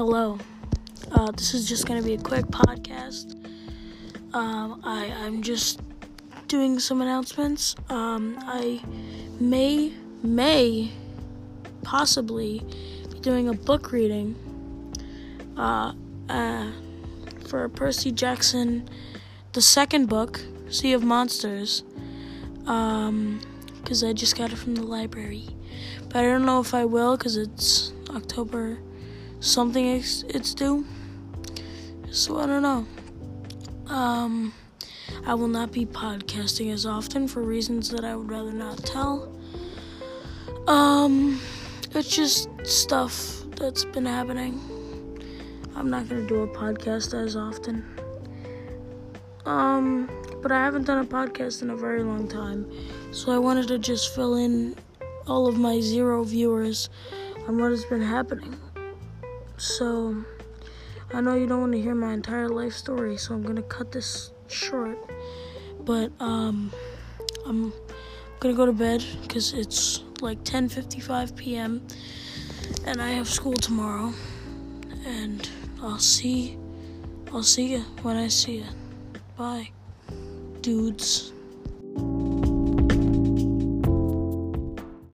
Hello. Uh, this is just gonna be a quick podcast. Um, I I'm just doing some announcements. Um, I may may possibly be doing a book reading. Uh, uh, for Percy Jackson, the second book, Sea of Monsters. Um, because I just got it from the library. But I don't know if I will because it's October something it's, it's due. So I don't know. Um, I will not be podcasting as often for reasons that I would rather not tell. Um, it's just stuff that's been happening. I'm not gonna do a podcast as often. Um, but I haven't done a podcast in a very long time, so I wanted to just fill in all of my zero viewers on what has been happening. So, I know you don't want to hear my entire life story, so I'm gonna cut this short. But um, I'm gonna go to bed because it's like 10:55 p.m. and I have school tomorrow. And I'll see, I'll see you when I see you. Bye, dudes.